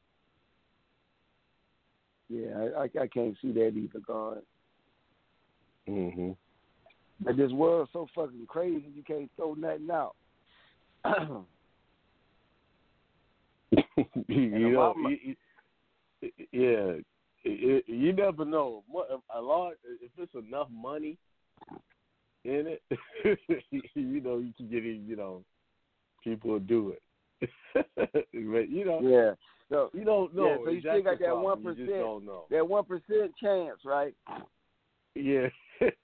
Yeah, I, I, I can't see that either, God. Mhm. But this world's so fucking crazy, you can't throw nothing out. you know, you, yeah, you, you never know. A lot, if it's enough money in it, you know, you can get in. You know, people will do it. but you know, yeah. So you don't know. Yeah, so you still got that one percent. That one percent chance, right? Yeah,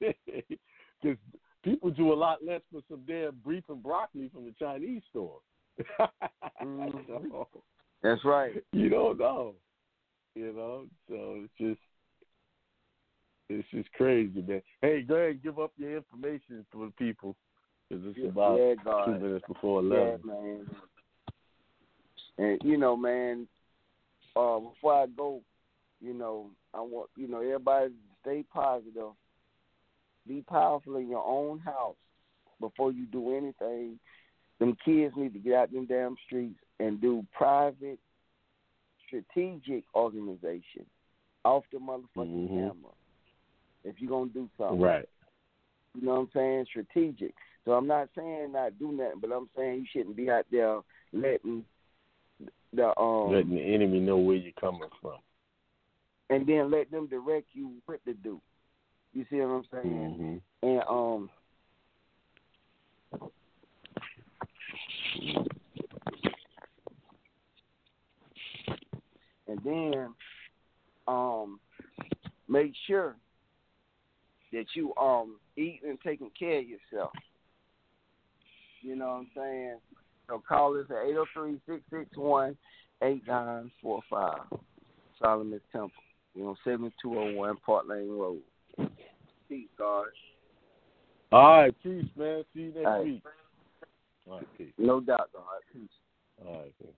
because people do a lot less for some damn beef and broccoli from the Chinese store. mm-hmm. so, That's right. You don't know. You know, so it's just it's just crazy, man. Hey, go ahead and give up your information for the people because it's about yeah, two minutes before eleven. Yeah, man. And you know, man, uh, before I go, you know, I want you know everybody to stay positive, be powerful in your own house before you do anything. Them kids need to get out them damn streets and do private, strategic organization off the motherfucking mm-hmm. camera. If you're gonna do something, right? You know what I'm saying? Strategic. So I'm not saying not do nothing, but I'm saying you shouldn't be out there letting the um letting the enemy know where you're coming from, and then let them direct you what to do. You see what I'm saying? Mm-hmm. And um. And then um make sure that you um eat and taking care of yourself. You know what I'm saying? So call us at 803-661-8945. Solomon Temple. You know, 7201 Park Lane Road. Peace, guys. All right, peace, man. See you next week. All right, peace. No doubt, God. Peace. All right, peace.